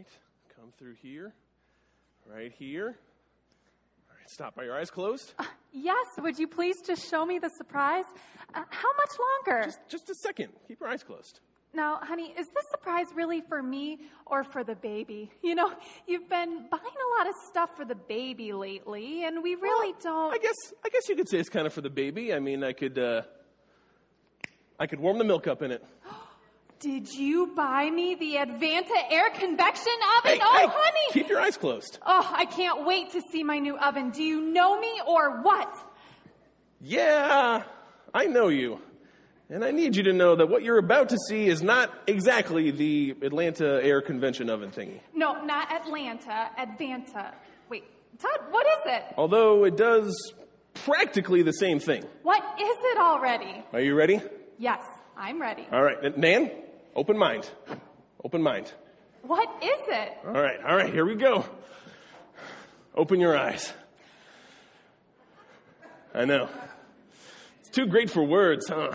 right, come through here, right here. All right, stop. Are your eyes closed? Yes, would you please just show me the surprise? Uh, how much longer? Just, just a second. Keep your eyes closed. Now, honey, is this surprise really for me or for the baby? You know, you've been buying a lot of stuff for the baby lately, and we really don't. I guess, I guess you could say it's kind of for the baby. I mean, I could, uh, I could warm the milk up in it. Did you buy me the Advanta air convection oven? Hey, oh, hey, honey! keep your eyes closed. Oh, I can't wait to see my new oven. Do you know me or what? Yeah, I know you. And I need you to know that what you're about to see is not exactly the Atlanta Air Convention Oven thingy. No, not Atlanta, Advanta. Wait, Todd, what is it? Although it does practically the same thing. What is it already? Are you ready? Yes, I'm ready. All right, Nan, open mind. Open mind. What is it? All right, all right, here we go. Open your eyes. I know. It's too great for words, huh?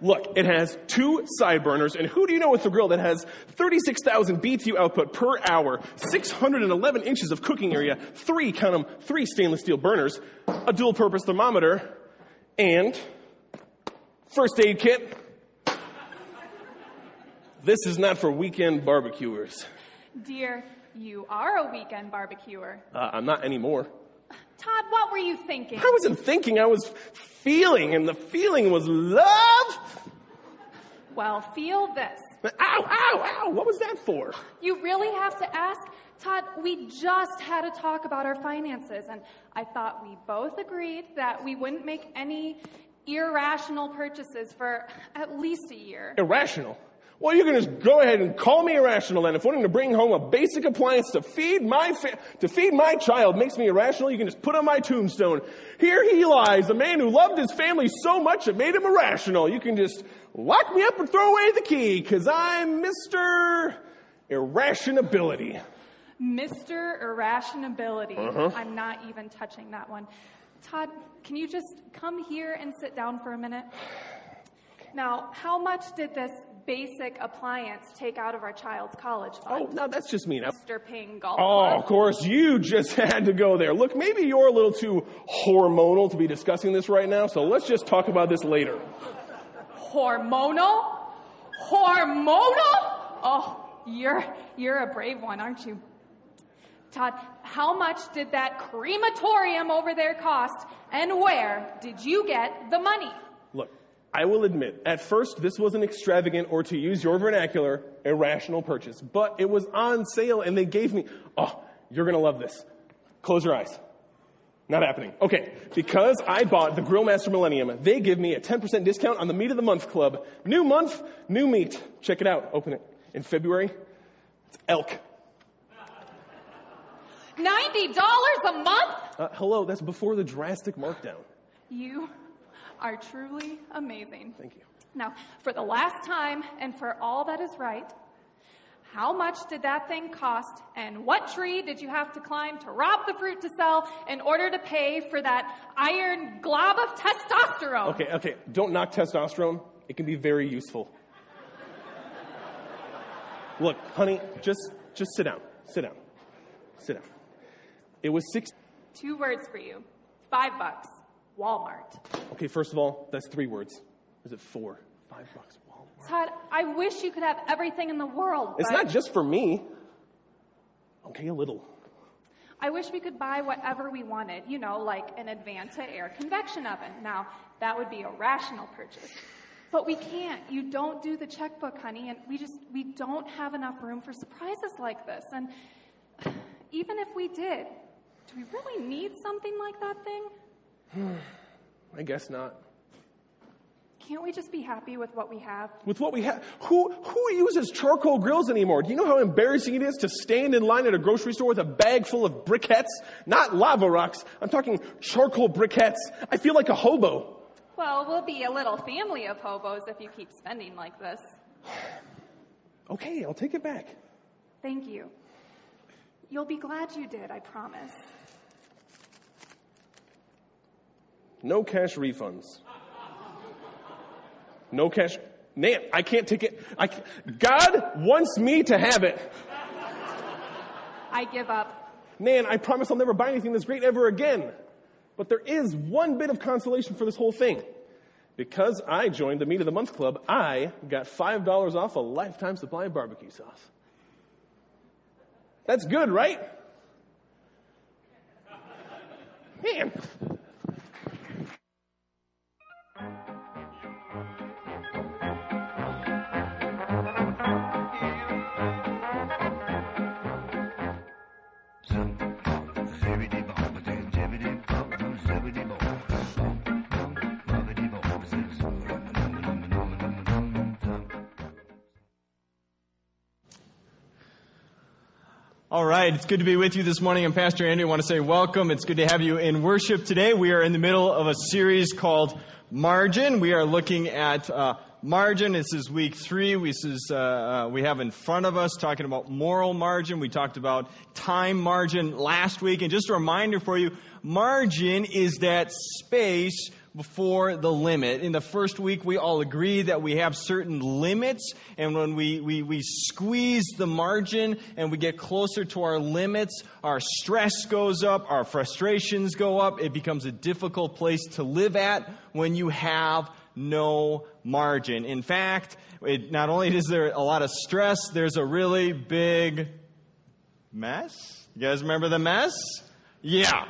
Look, it has two side burners, and who do you know with a grill that has 36,000 BTU output per hour, 611 inches of cooking area, three, count them, three stainless steel burners, a dual purpose thermometer, and first aid kit. This is not for weekend barbecuers. Dear, you are a weekend barbecuer. Uh, I'm not anymore. Todd, what were you thinking? I wasn't thinking, I was feeling, and the feeling was love. Well, feel this. Ow, ow, ow, what was that for? You really have to ask? Todd, we just had a talk about our finances, and I thought we both agreed that we wouldn't make any irrational purchases for at least a year. Irrational. Well, you can just go ahead and call me irrational then. If wanting to bring home a basic appliance to feed my fa- to feed my child makes me irrational, you can just put on my tombstone. Here he lies, a man who loved his family so much it made him irrational. You can just lock me up and throw away the key, cause I'm Mr. Irrationability. Mr. Irrationability. Uh-huh. I'm not even touching that one. Todd, can you just come here and sit down for a minute? Now, how much did this basic appliance take out of our child's college fund. Oh, no, that's just me. Now, Mr. Ping Golf Oh, Club? of course, you just had to go there. Look, maybe you're a little too hormonal to be discussing this right now, so let's just talk about this later. Hormonal? Hormonal? Oh, you're you're a brave one, aren't you? Todd, how much did that crematorium over there cost and where did you get the money? I will admit, at first this was an extravagant, or to use your vernacular, irrational purchase, but it was on sale and they gave me, oh, you're gonna love this. Close your eyes. Not happening. Okay, because I bought the Grillmaster Millennium, they give me a 10% discount on the Meat of the Month Club. New month, new meat. Check it out. Open it. In February, it's elk. $90 a month? Uh, hello, that's before the drastic markdown. You are truly amazing. Thank you. Now, for the last time and for all that is right, how much did that thing cost and what tree did you have to climb to rob the fruit to sell in order to pay for that iron glob of testosterone? Okay, okay, don't knock testosterone. It can be very useful. Look, honey, just just sit down. Sit down. Sit down. It was six Two words for you. Five bucks. Walmart. Okay, first of all, that's three words. Is it four? Five bucks. Walmart. Todd, I wish you could have everything in the world. It's not just for me. Okay, a little. I wish we could buy whatever we wanted, you know, like an Advanta air convection oven. Now, that would be a rational purchase. But we can't. You don't do the checkbook, honey, and we just we don't have enough room for surprises like this. And even if we did, do we really need something like that thing? I guess not. Can't we just be happy with what we have? With what we have, who who uses charcoal grills anymore? Do you know how embarrassing it is to stand in line at a grocery store with a bag full of briquettes? Not lava rocks. I'm talking charcoal briquettes. I feel like a hobo. Well, we'll be a little family of hobos if you keep spending like this. Okay, I'll take it back. Thank you. You'll be glad you did, I promise. No cash refunds. No cash, Nan, I can't take it. I can't. God wants me to have it. I give up. Nan, I promise I'll never buy anything this great ever again. But there is one bit of consolation for this whole thing. Because I joined the Meat of the Month Club, I got $5 off a lifetime supply of barbecue sauce. That's good, right? Man. All right, it's good to be with you this morning. I'm Pastor Andy. I want to say welcome. It's good to have you in worship today. We are in the middle of a series called Margin. We are looking at uh, margin. This is week three. This is, uh, uh, we have in front of us talking about moral margin. We talked about time margin last week. And just a reminder for you, margin is that space before the limit. In the first week, we all agree that we have certain limits, and when we, we, we squeeze the margin and we get closer to our limits, our stress goes up, our frustrations go up. It becomes a difficult place to live at when you have no margin. In fact, it, not only is there a lot of stress, there's a really big mess. You guys remember the mess? Yeah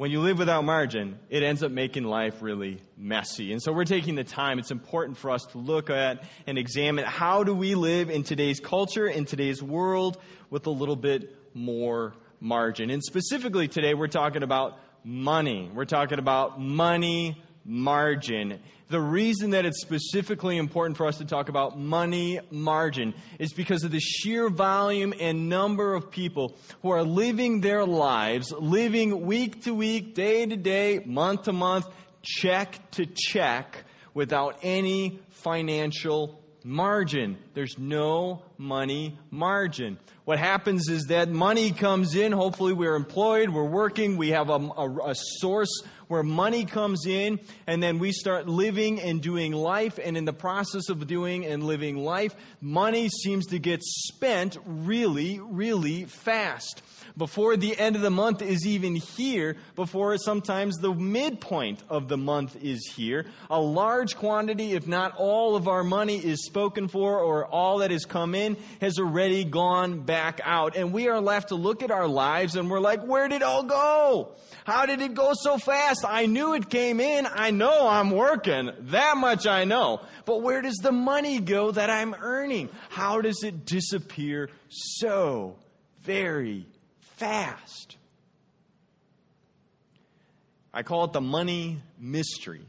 when you live without margin, it ends up making life really messy. And so we're taking the time. It's important for us to look at and examine how do we live in today's culture, in today's world, with a little bit more margin. And specifically today, we're talking about money. We're talking about money margin. The reason that it's specifically important for us to talk about money margin is because of the sheer volume and number of people who are living their lives, living week to week, day to day, month to month, check to check, without any financial margin. There's no money margin. What happens is that money comes in. Hopefully, we're employed, we're working, we have a, a, a, source where money comes in, and then we start living and doing life. And in the process of doing and living life, money seems to get spent really, really fast before the end of the month is even here, before sometimes the midpoint of the month is here. A large quantity, if not all of our money is spoken for or all that has come in has already gone back out. And we are left to look at our lives and we're like, where did it all go? How did it go so fast? I knew it came in. I know I'm working. That much I know. But where does the money go that I'm earning? How does it disappear so very fast. I call it the money mystery.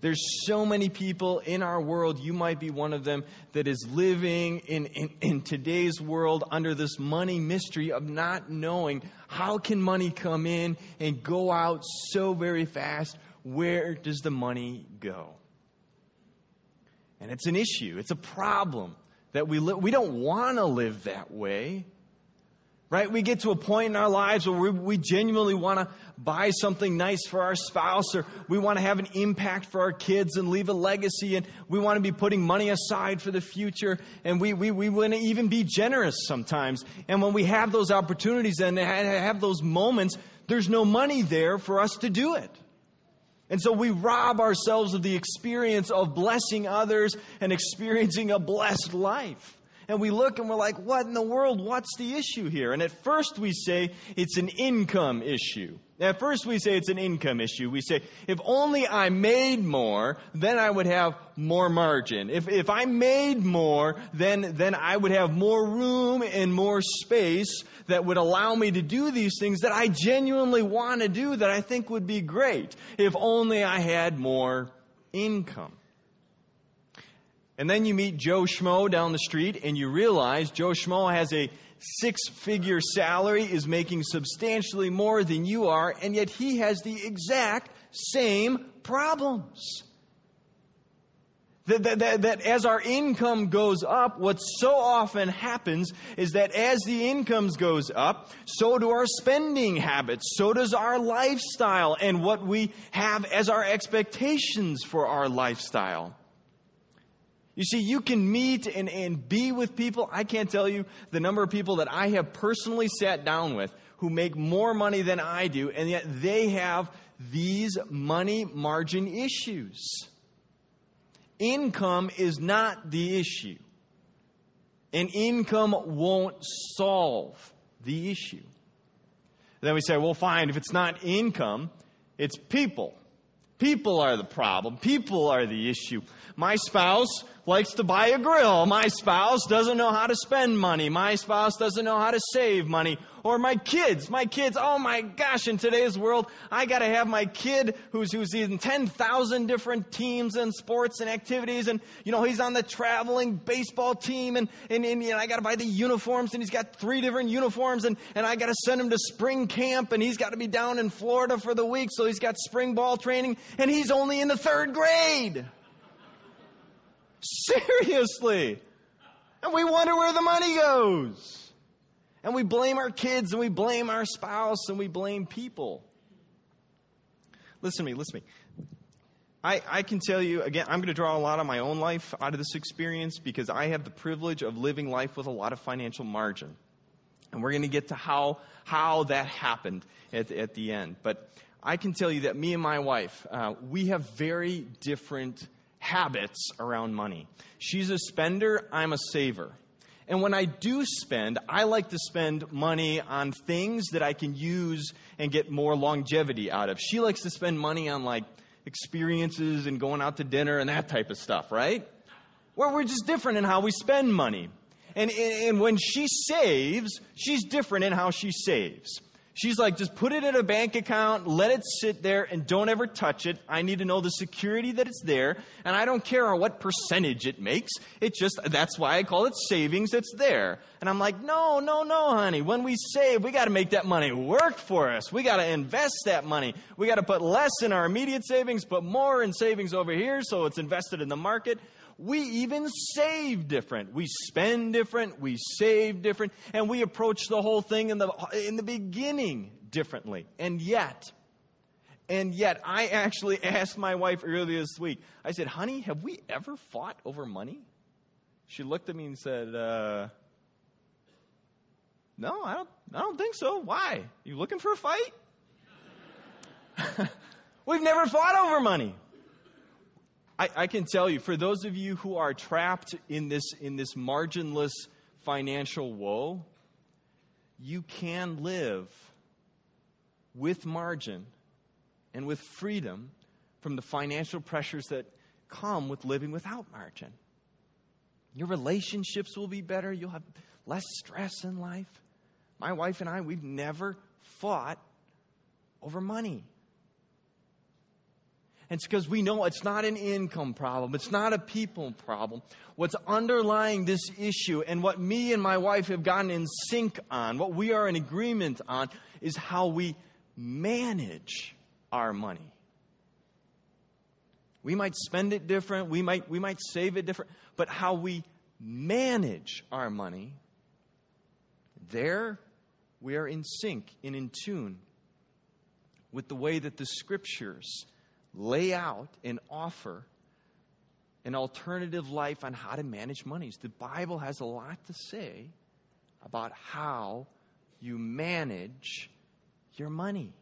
There's so many people in our world, you might be one of them, that is living in, in, in, today's world under this money mystery of not knowing how can money come in and go out so very fast. Where does the money go? And it's an issue, it's a problem that we, we don't want to live that way. Right? We get to a point in our lives where we, we genuinely want to buy something nice for our spouse or we want to have an impact for our kids and leave a legacy and we want to be putting money aside for the future and we, we, we want to even be generous sometimes. And when we have those opportunities and have those moments, there's no money there for us to do it. And so we rob ourselves of the experience of blessing others and experiencing a blessed life and we look and we're like, what in the world? What's the issue here? And at first we say it's an income issue. At first we say it's an income issue. We say, if only I made more, then I would have more margin. If, if I made more, then, then I would have more room and more space that would allow me to do these things that I genuinely want to do that I think would be great. If only I had more income. And then you meet Joe Schmo down the street and you realize Joe Schmo has a six figure salary, is making substantially more than you are, and yet he has the exact same problems. That, that, that, that, as our income goes up, what so often happens is that as the incomes goes up, so do our spending habits, so does our lifestyle, and what we have as our expectations for our lifestyle. You see, you can meet and, and be with people. I can't tell you the number of people that I have personally sat down with who make more money than I do, and yet they have these money margin issues. Income is not the issue, and income won't solve the issue. Then we say, well, fine, if it's not income, it's people. People are the problem. People are the issue. My spouse likes to buy a grill. My spouse doesn't know how to spend money. My spouse doesn't know how to save money. Or my kids, my kids, oh my gosh, in today's world, I gotta have my kid who's, who's in 10,000 different teams and sports and activities and, you know, he's on the traveling baseball team and, and, and know, I gotta buy the uniforms and he's got three different uniforms and, and I gotta send him to spring camp and he's gotta be down in Florida for the week so he's got spring ball training and he's only in the third grade. Seriously. And we wonder where the money goes. And we blame our kids and we blame our spouse and we blame people. Listen to me, listen to me. I, I can tell you, again, I'm going to draw a lot of my own life out of this experience because I have the privilege of living life with a lot of financial margin. And we're going to get to how, how that happened at, at the end. But I can tell you that me and my wife, uh, we have very different habits around money. She's a spender, I'm a saver. And when I do spend, I like to spend money on things that I can use and get more longevity out of. She likes to spend money on like experiences and going out to dinner and that type of stuff, right? Where we're just different in how we spend money. And, and when she saves, she's different in how she saves. She's like, just put it in a bank account, let it sit there, and don't ever touch it. I need to know the security that it's there, and I don't care what percentage it makes. It just, that's why I call it savings, it's there. And I'm like, no, no, no, honey. When we save, we got to make that money work for us. We got to invest that money. We got to put less in our immediate savings, put more in savings over here so it's invested in the market we even save different. We spend different, we save different, and we approach the whole thing in the, in the beginning differently. And yet, and yet, I actually asked my wife earlier this week, I said, honey, have we ever fought over money? She looked at me and said, uh, no, I don't, I don't think so. Why? You looking for a fight? We've never fought over money. I, I can tell you, for those of you who are trapped in this, in this marginless financial woe, you can live with margin and with freedom from the financial pressures that come with living without margin. Your relationships will be better. You'll have less stress in life. My wife and I, we've never fought over money. It's because we know it's not an income problem. It's not a people problem. What's underlying this issue and what me and my wife have gotten in sync on, what we are in agreement on, is how we manage our money. We might spend it different, we might, we might save it different, but how we manage our money, there we are in sync and in tune with the way that the scriptures lay out and offer an alternative life on how to manage monies. The Bible has a lot to say about how you manage your money.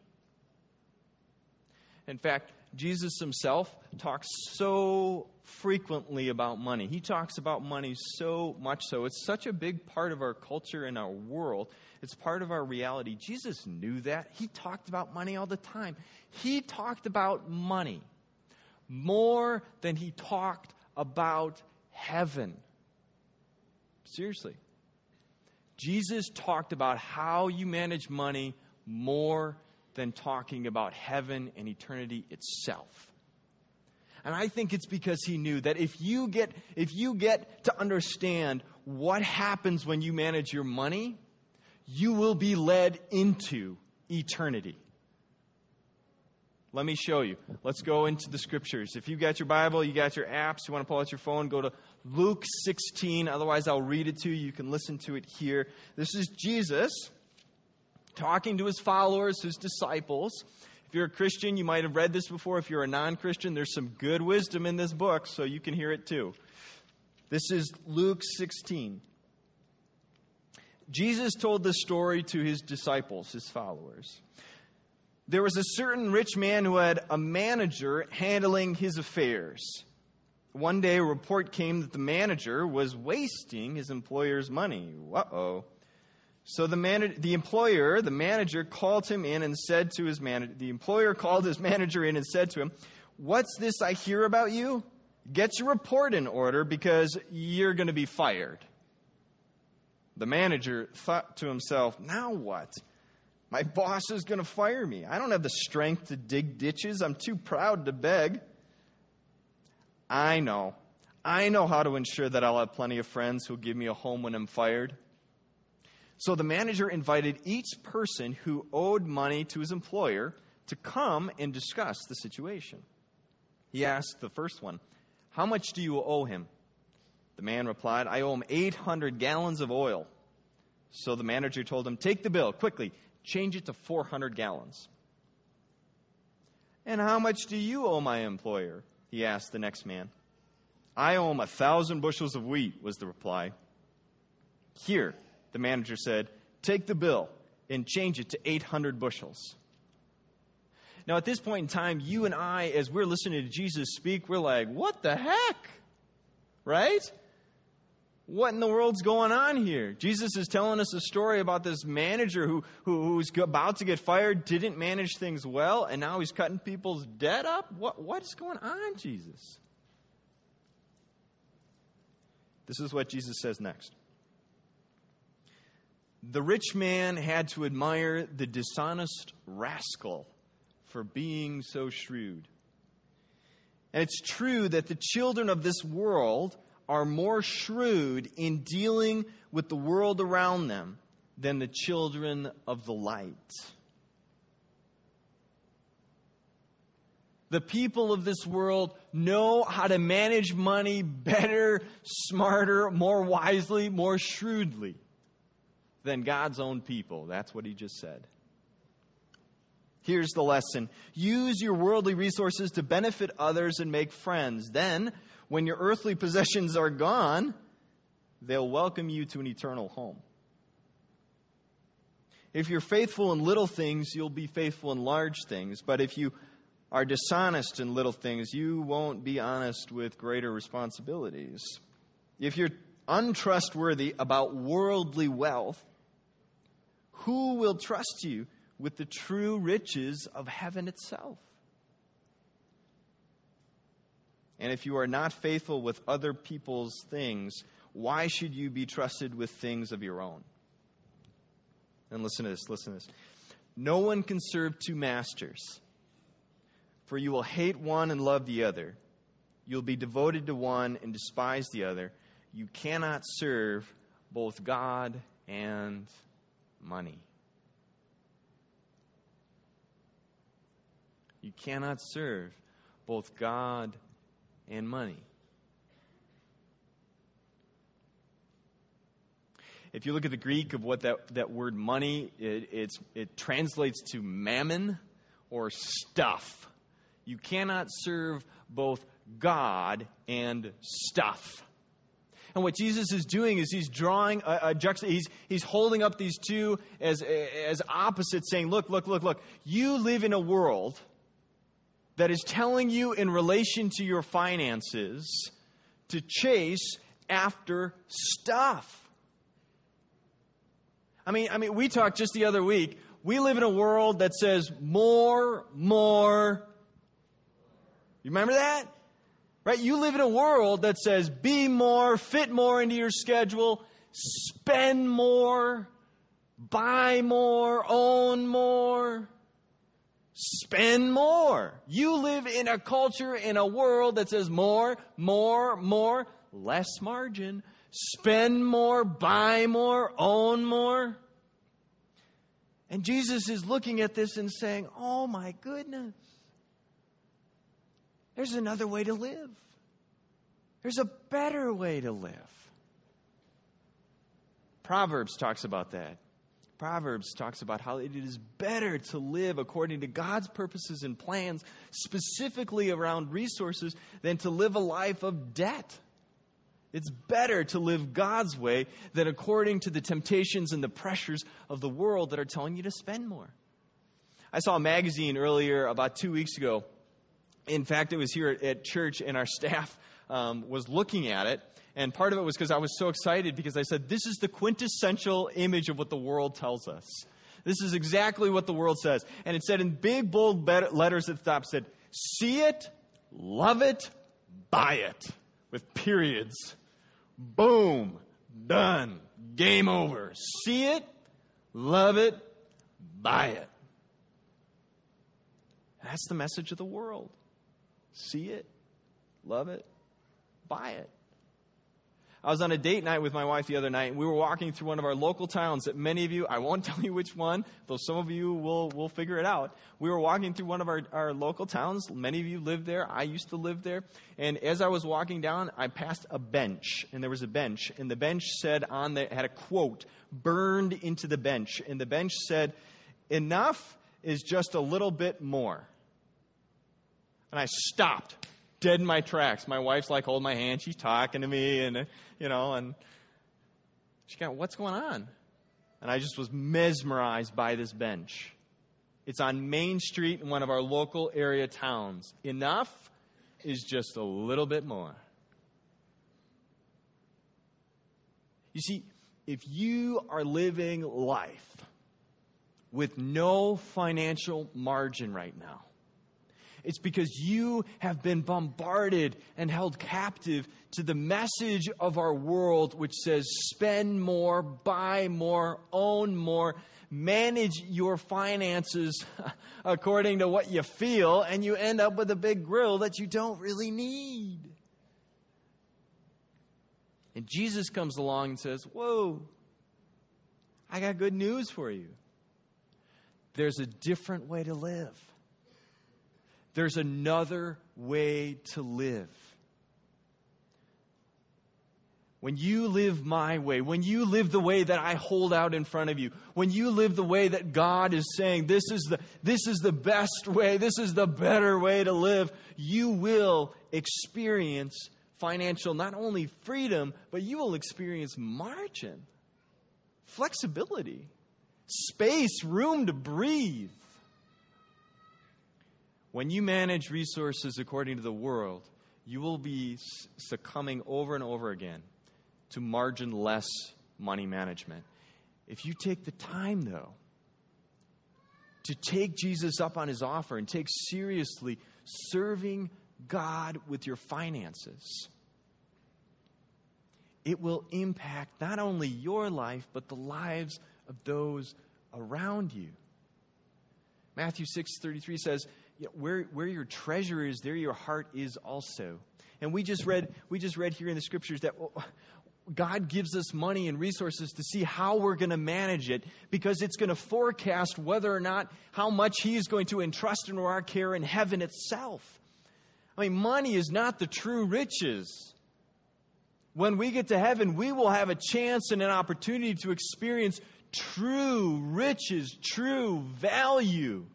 In fact, Jesus himself talks so frequently about money. He talks about money so much so. It's such a big part of our culture and our world. It's part of our reality. Jesus knew that. He talked about money all the time. He talked about money more than he talked about heaven. Seriously. Jesus talked about how you manage money more than talking about heaven and eternity itself. And I think it's because he knew that if you get if you get to understand what happens when you manage your money, you will be led into eternity. Let me show you. Let's go into the scriptures. If you've got your Bible, you got your apps, you want to pull out your phone, go to Luke 16. Otherwise, I'll read it to you. You can listen to it here. This is Jesus talking to his followers, his disciples. If you're a Christian, you might have read this before. If you're a non Christian, there's some good wisdom in this book, so you can hear it too. This is Luke 16. Jesus told this story to his disciples, his followers. There was a certain rich man who had a manager handling his affairs. One day, a report came that the manager was wasting his employer's money. Uh oh. So the, man, the employer, the manager, called him in and said to his manager, the employer called his manager in and said to him, What's this I hear about you? Get your report in order because you're going to be fired. The manager thought to himself, Now what? My boss is going to fire me. I don't have the strength to dig ditches. I'm too proud to beg. I know. I know how to ensure that I'll have plenty of friends who'll give me a home when I'm fired. So the manager invited each person who owed money to his employer to come and discuss the situation. He asked the first one, How much do you owe him? The man replied, I owe him 800 gallons of oil. So the manager told him, Take the bill quickly change it to 400 gallons. And how much do you owe my employer? He asked the next man. I owe him a thousand bushels of wheat, was the reply. Here, the manager said, take the bill and change it to 800 bushels. Now, at this point in time, you and I, as we're listening to Jesus speak, we're like, what the heck? Right? what in the world's going on here? Jesus is telling us a story about this manager who, who, who's about to get fired, didn't manage things well, and now he's cutting people's debt up? What, what is going on, Jesus? This is what Jesus says next. The rich man had to admire the dishonest rascal for being so shrewd. And it's true that the children of this world are more shrewd in dealing with the world around them than the children of the light. The people of this world know how to manage money better, smarter, more wisely, more shrewdly than God's own people. That's what he just said. Here's the lesson use your worldly resources to benefit others and make friends. Then, when your earthly possessions are gone, they'll welcome you to an eternal home. If you're faithful in little things, you'll be faithful in large things. But if you are dishonest in little things, you won't be honest with greater responsibilities. If you're untrustworthy about worldly wealth, who will trust you with the true riches of heaven itself? And if you are not faithful with other people's things, why should you be trusted with things of your own? And listen to this, listen to this. No one can serve two masters, for you will hate one and love the other. You'll be devoted to one and despise the other. You cannot serve both God and money. You cannot serve both God and money. If you look at the Greek of what that, that word money, it, it translates to mammon or stuff. You cannot serve both God and stuff. And what Jesus is doing is he's drawing a, a juxta, he's, he's holding up these two as, as opposites, saying, Look, look, look, look, you live in a world that is telling you in relation to your finances to chase after stuff. I mean, I mean, we talked just the other week. We live in a world that says more, more. You remember that? Right? You live in a world that says be more, fit more into your schedule, spend more, buy more, own more spend more. You live in a culture, in a world that says more, more, more, less margin. Spend more, buy more, own more. And Jesus is looking at this and saying, Oh my goodness, there's another way to live. There's a better way to live. Proverbs talks about that. Proverbs talks about how it is better to live according to God's purposes and plans, specifically around resources, than to live a life of debt. It's better to live God's way than according to the temptations and the pressures of the world that are telling you to spend more. I saw a magazine earlier about two weeks ago. In fact, it was here at, church, and our staff um, was looking at it. And part of it was because I was so excited because I said, This is the quintessential image of what the world tells us. This is exactly what the world says. And it said in big, bold letters at the top, said, See it, love it, buy it, with periods. Boom, done, game over. See it, love it, buy it. That's the message of the world. See it, love it, buy it. I was on a date night with my wife the other night, and we were walking through one of our local towns that many of you, I won't tell you which one, though some of you will, will figure it out. We were walking through one of our, our local towns. Many of you live there. I used to live there. And as I was walking down, I passed a bench, and there was a bench, and the bench said on the, had a quote burned into the bench, and the bench said, Enough is just a little bit more. And I stopped dead in my tracks. My wife's like holding my hand. She's talking to me, and uh, you know, and she got, what's going on? And I just was mesmerized by this bench. It's on Main Street in one of our local area towns. Enough is just a little bit more. You see, if you are living life with no financial margin right now, it's because you have been bombarded and held captive to the message of our world, which says spend more, buy more, own more, manage your finances according to what you feel, and you end up with a big grill that you don't really need. And Jesus comes along and says, Whoa, I got good news for you. There's a different way to live. There's another way to live. When you live my way, when you live the way that I hold out in front of you, when you live the way that God is saying this is the, this is the best way, this is the better way to live, you will experience financial, not only freedom, but you will experience margin, flexibility, space, room to breathe. When you manage resources according to the world, you will be succumbing over and over again to margin less money management. If you take the time, though, to take Jesus up on his offer and take seriously serving God with your finances, it will impact not only your life, but the lives of those around you. Matthew 6:33 says, where, where your treasure is, there your heart is also. And we just read, we just read here in the scriptures that God gives us money and resources to see how we're going to manage it because it's going to forecast whether or not how much He is going to entrust into our care in heaven itself. I mean, money is not the true riches. When we get to heaven, we will have a chance and an opportunity to experience true riches, true value.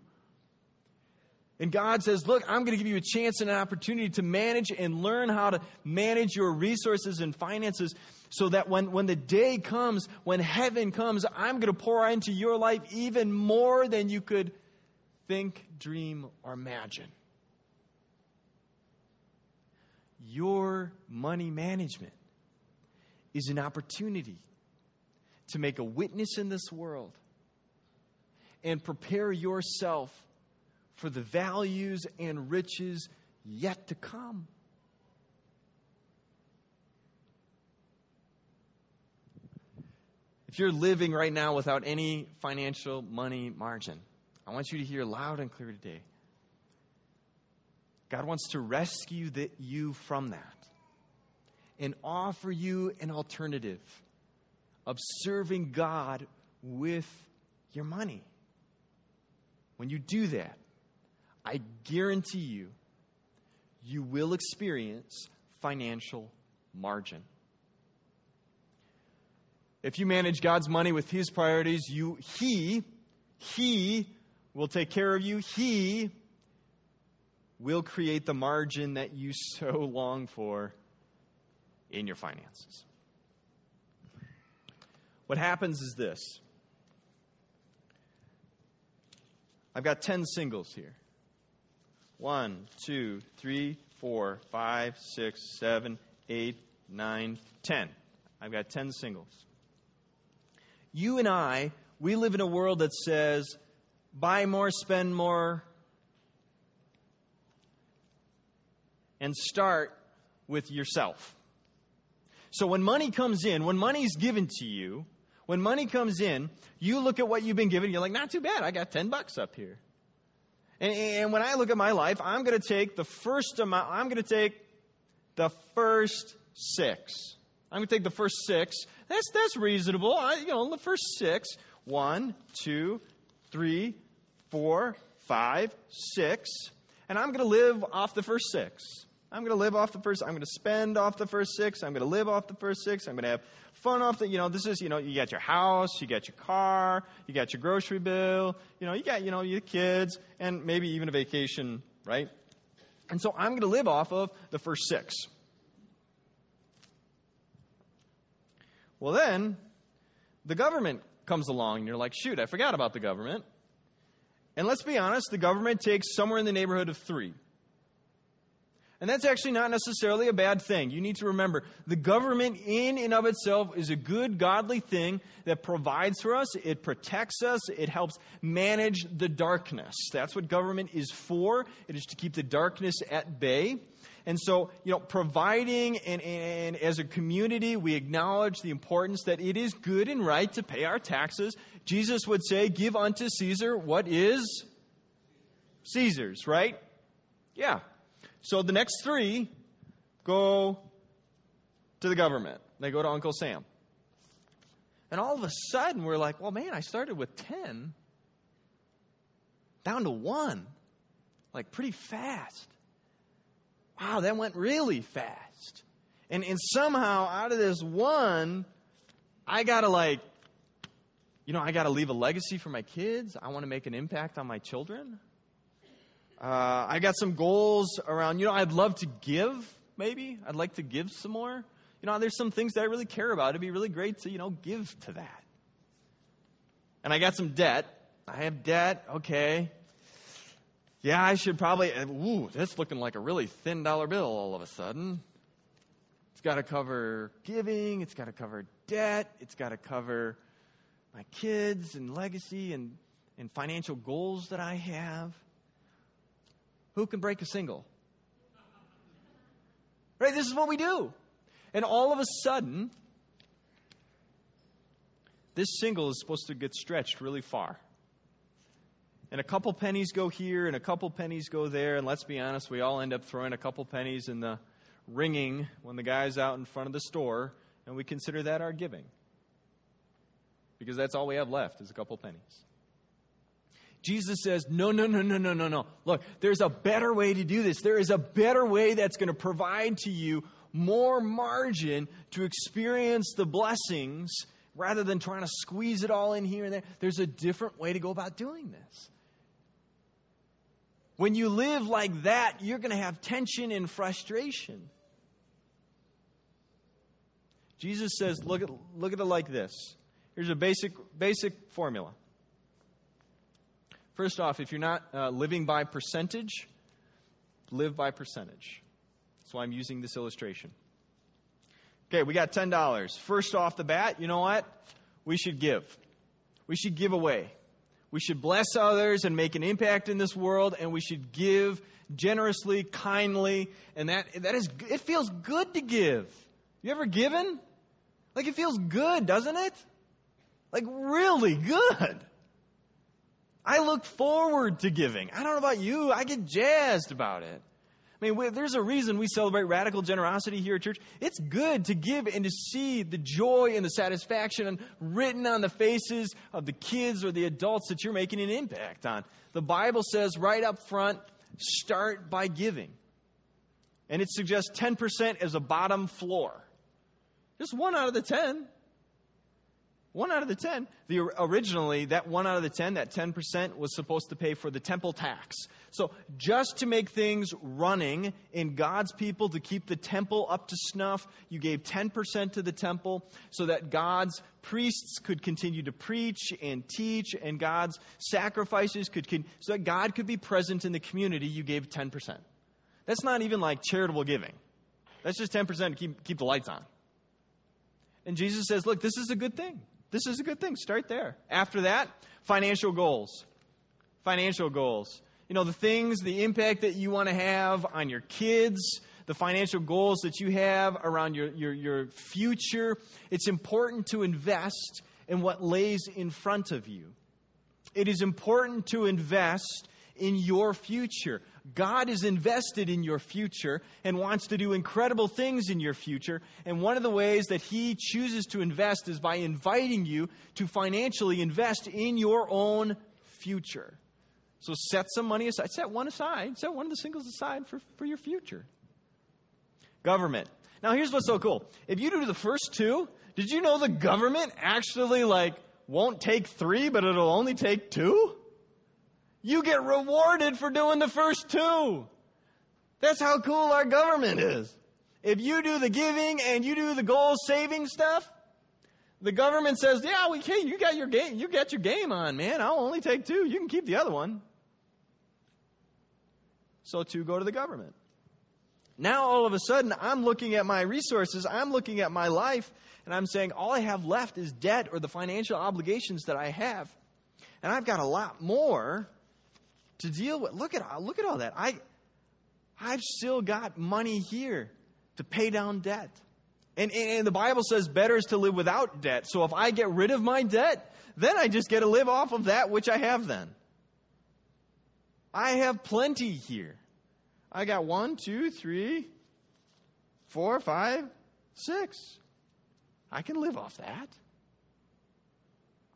And God says, Look, I'm going to give you a chance and an opportunity to manage and learn how to manage your resources and finances so that when, when the day comes, when heaven comes, I'm going to pour into your life even more than you could think, dream, or imagine. Your money management is an opportunity to make a witness in this world and prepare yourself for the values and riches yet to come. If you're living right now without any financial money margin, I want you to hear loud and clear today. God wants to rescue the, you from that and offer you an alternative of serving God with your money. When you do that, I guarantee you, you will experience financial margin. If you manage God's money with His priorities, you, He, He will take care of you. He will create the margin that you so long for in your finances. What happens is this I've got 10 singles here. One, two, three, four, five, six, seven, eight, nine, ten. I've got 10 singles. You and I, we live in a world that says buy more, spend more, and start with yourself. So when money comes in, when money's given to you, when money comes in, you look at what you've been given, you're like, not too bad, I got 10 bucks up here. And, and when I look at my life, I'm going to take the first amount, I'm going to take the first six. I'm going to take the first six. That's, that's reasonable. I, you know, the first six. One, two, three, four, five, six. And I'm going to live off the first six. I'm going to live off the first, I'm going to spend off the first six. I'm going to live off the first six. I'm going to have fun off the, you know, this is, you know, you got your house, you got your car, you got your grocery bill, you know, you got, you know, your kids, and maybe even a vacation, right? And so I'm going to live off of the first six. Well, then the government comes along, and you're like, shoot, I forgot about the government. And let's be honest, the government takes somewhere in the neighborhood of three. And that's actually not necessarily a bad thing. You need to remember the government, in and of itself, is a good, godly thing that provides for us, it protects us, it helps manage the darkness. That's what government is for. It is to keep the darkness at bay. And so, you know, providing and, and as a community, we acknowledge the importance that it is good and right to pay our taxes. Jesus would say, Give unto Caesar what is Caesar's, right? Yeah, so the next three go to the government, they go to Uncle Sam. And all of a sudden, we're like, well, man, I started with 10 down to one, like pretty fast. Wow, that went really fast. And, and somehow, out of this one, I got to like, you know, I got to leave a legacy for my kids. I want to make an impact on my children. Uh, I got some goals around, you know, I'd love to give, maybe. I'd like to give some more. You know, there's some things that I really care about. It'd be really great to, you know, give to that. And I got some debt. I have debt. Okay. Yeah, I should probably. Uh, ooh, that's looking like a really thin dollar bill all of a sudden. It's got to cover giving. It's got to cover debt. It's got to cover my kids and legacy and, and financial goals that I have. Who can break a single? Right? This is what we do. And all of a sudden, this single is supposed to get stretched really far. And a couple pennies go here and a couple pennies go there. And let's be honest, we all end up throwing a couple pennies in the ringing when the guy's out in front of the store, and we consider that our giving. Because that's all we have left is a couple pennies. Jesus says, no, no, no, no, no, no, no. Look, there's a better way to do this. There is a better way that's going to provide to you more margin to experience the blessings rather than trying to squeeze it all in here and there. There's a different way to go about doing this. When you live like that, you're going to have tension and frustration. Jesus says, look at, look at it like this. Here's a basic, basic formula First off, if you're not uh, living by percentage, live by percentage. That's why I'm using this illustration. Okay, we got $10. First off the bat, you know what? We should give. We should give away. We should bless others and make an impact in this world, and we should give generously, kindly, and that, that is, it feels good to give. You ever given? Like it feels good, doesn't it? Like really good. I look forward to giving. I don't know about you, I get jazzed about it. I mean, there's a reason we celebrate radical generosity here at church. It's good to give and to see the joy and the satisfaction written on the faces of the kids or the adults that you're making an impact on. The Bible says right up front, start by giving. And it suggests 10% as a bottom floor. Just one out of the 10. One out of the ten. The, originally, that one out of the ten, that 10%, was supposed to pay for the temple tax. So, just to make things running in God's people, to keep the temple up to snuff, you gave 10% to the temple so that God's priests could continue to preach and teach, and God's sacrifices could, so that God could be present in the community. You gave 10%. That's not even like charitable giving. That's just 10% to keep, keep the lights on. And Jesus says, look, this is a good thing. This is a good thing. Start there. After that, financial goals. Financial goals. You know, the things, the impact that you want to have on your kids, the financial goals that you have around your, your, your future. It's important to invest in what lays in front of you. It is important to invest in your future. God is invested in your future and wants to do incredible things in your future. And one of the ways that He chooses to invest is by inviting you to financially invest in your own future. So set some money aside. Set one aside. Set one of the singles aside for, for your future. Government. Now here's what's so cool. If you do the first two, did you know the government actually like won't take three, but it'll only take two? You get rewarded for doing the first two. That's how cool our government is. If you do the giving and you do the goal saving stuff, the government says, "Yeah, we can. You got your game. You got your game on, man. I'll only take two. You can keep the other one." So two go to the government. Now all of a sudden, I'm looking at my resources. I'm looking at my life, and I'm saying all I have left is debt or the financial obligations that I have, and I've got a lot more to deal with. Look at look at all that. I I've still got money here to pay down debt. And, and the Bible says better is to live without debt. So if I get rid of my debt, then I just get to live off of that which I have then. I have plenty here. I got one, two, three, four, five, six. I can live off that.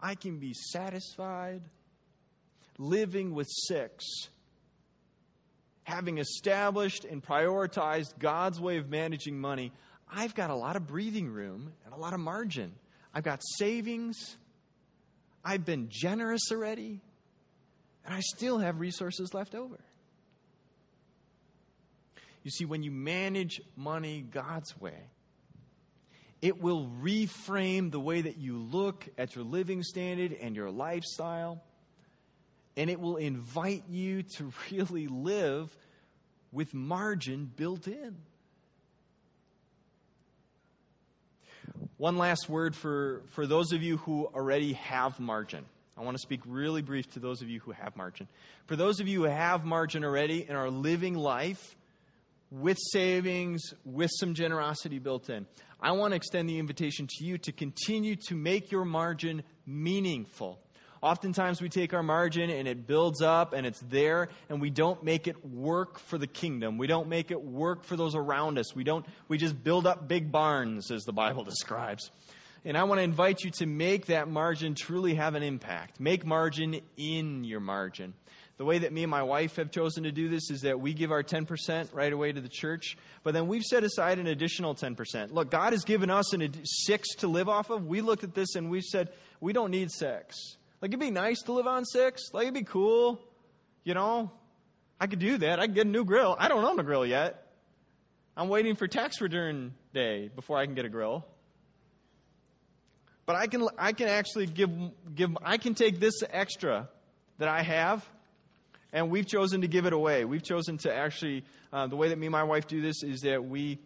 I can be satisfied living with six, having established and prioritized God's way of managing money, I've got a lot of breathing room and a lot of margin. I've got savings. I've been generous already. And I still have resources left over. You see, when you manage money God's way, it will reframe the way that you look at your living standard and your lifestyle and it will invite you to really live with margin built in. One last word for, for those of you who already have margin. I want to speak really brief to those of you who have margin. For those of you who have margin already and are living life with savings, with some generosity built in, I want to extend the invitation to you to continue to make your margin meaningful. Oftentimes we take our margin and it builds up and it's there and we don't make it work for the kingdom. We don't make it work for those around us. We don't we just build up big barns as the Bible describes. And I want to invite you to make that margin truly have an impact. Make margin in your margin. The way that me and my wife have chosen to do this is that we give our 10% right away to the church, but then we've set aside an additional 10%. Look, God has given us an six to live off of. We looked at this and we said, we don't need six. Like, it'd be nice to live on six. Like, it'd be cool. You know, I could do that. I could get a new grill. I don't own a grill yet. I'm waiting for tax return day before I can get a grill. But I can, I can actually give, give, I can take this extra that I have, and we've chosen to give it away. We've chosen to actually, uh, the way that me and my wife do this is that we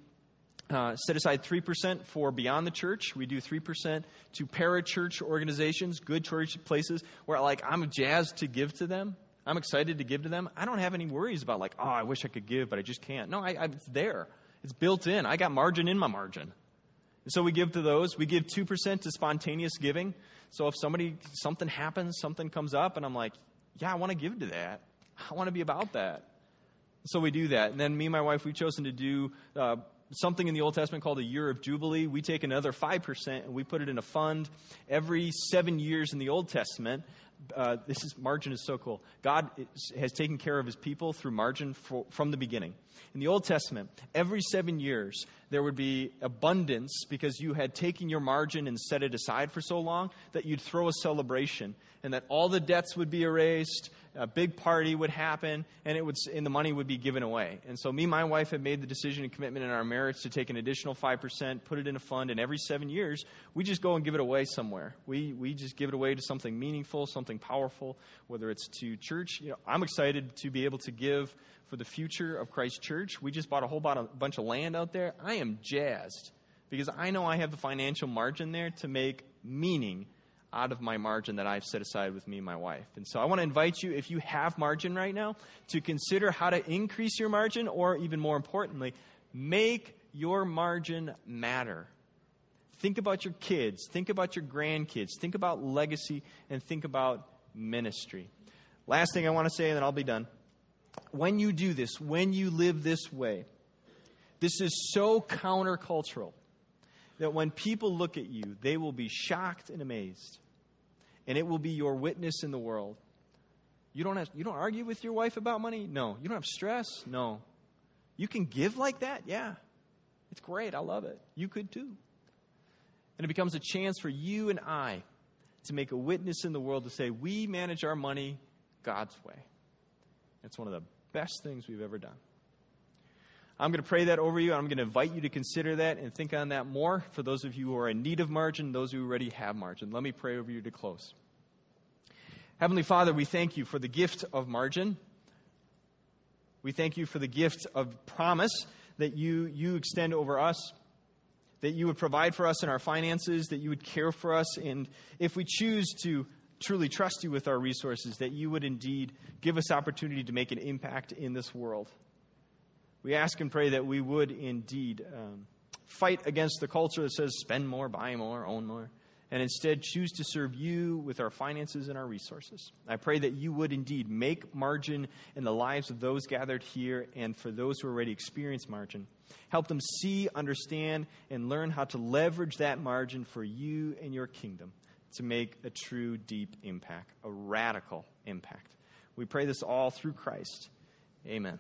uh, set aside 3% for beyond the church. We do 3% to parachurch organizations, good church places where like I'm jazzed to give to them. I'm excited to give to them. I don't have any worries about like, oh, I wish I could give, but I just can't. No, I, I, it's there. It's built in. I got margin in my margin. And so we give to those. We give 2% to spontaneous giving. So if somebody, something happens, something comes up, and I'm like, yeah, I want to give to that. I want to be about that. So we do that. And then me and my wife, we've chosen to do uh, something in the Old Testament called a year of Jubilee. We take another 5% and we put it in a fund every seven years in the Old Testament. uh, this is margin is so cool. God is, has taken care of his people through margin for, from the beginning. In the Old Testament, every seven years, there would be abundance because you had taken your margin and set it aside for so long that you'd throw a celebration and that all the debts would be erased, a big party would happen, and, it would, and the money would be given away. And so, me and my wife have made the decision and commitment in our marriage to take an additional 5%, put it in a fund, and every seven years, we just go and give it away somewhere. We, we just give it away to something meaningful, something powerful, whether it's to church. You know, I'm excited to be able to give for the future of Christ Church. We just bought a whole bunch of land out there. I am jazzed because I know I have the financial margin there to make meaning out of my margin that I've set aside with me and my wife. And so I want to invite you, if you have margin right now, to consider how to increase your margin, or even more importantly, make your margin matter. Think about your kids, think about your grandkids, think about legacy, and think about ministry. Last thing I want to say, and then I'll be done. When you do this, when you live this way, this is so countercultural that when people look at you, they will be shocked and amazed. And it will be your witness in the world. You don't, have, you don't argue with your wife about money? No. You don't have stress? No. You can give like that? Yeah. It's great. I love it. You could too. And it becomes a chance for you and I to make a witness in the world to say, we manage our money God's way. It's one of the best things we've ever done. I'm going to pray that over you. I'm going to invite you to consider that and think on that more for those of you who are in need of margin, those who already have margin. Let me pray over you to close. Heavenly Father, we thank you for the gift of margin. We thank you for the gift of promise that you, you extend over us, that you would provide for us in our finances, that you would care for us, and if we choose to truly trust you with our resources, that you would indeed give us opportunity to make an impact in this world. We ask and pray that we would indeed um, fight against the culture that says spend more, buy more, own more, and instead choose to serve you with our finances and our resources. I pray that you would indeed make margin in the lives of those gathered here and for those who already experience margin. Help them see, understand, and learn how to leverage that margin for you and your kingdom to make a true, deep impact, a radical impact. We pray this all through Christ. Amen.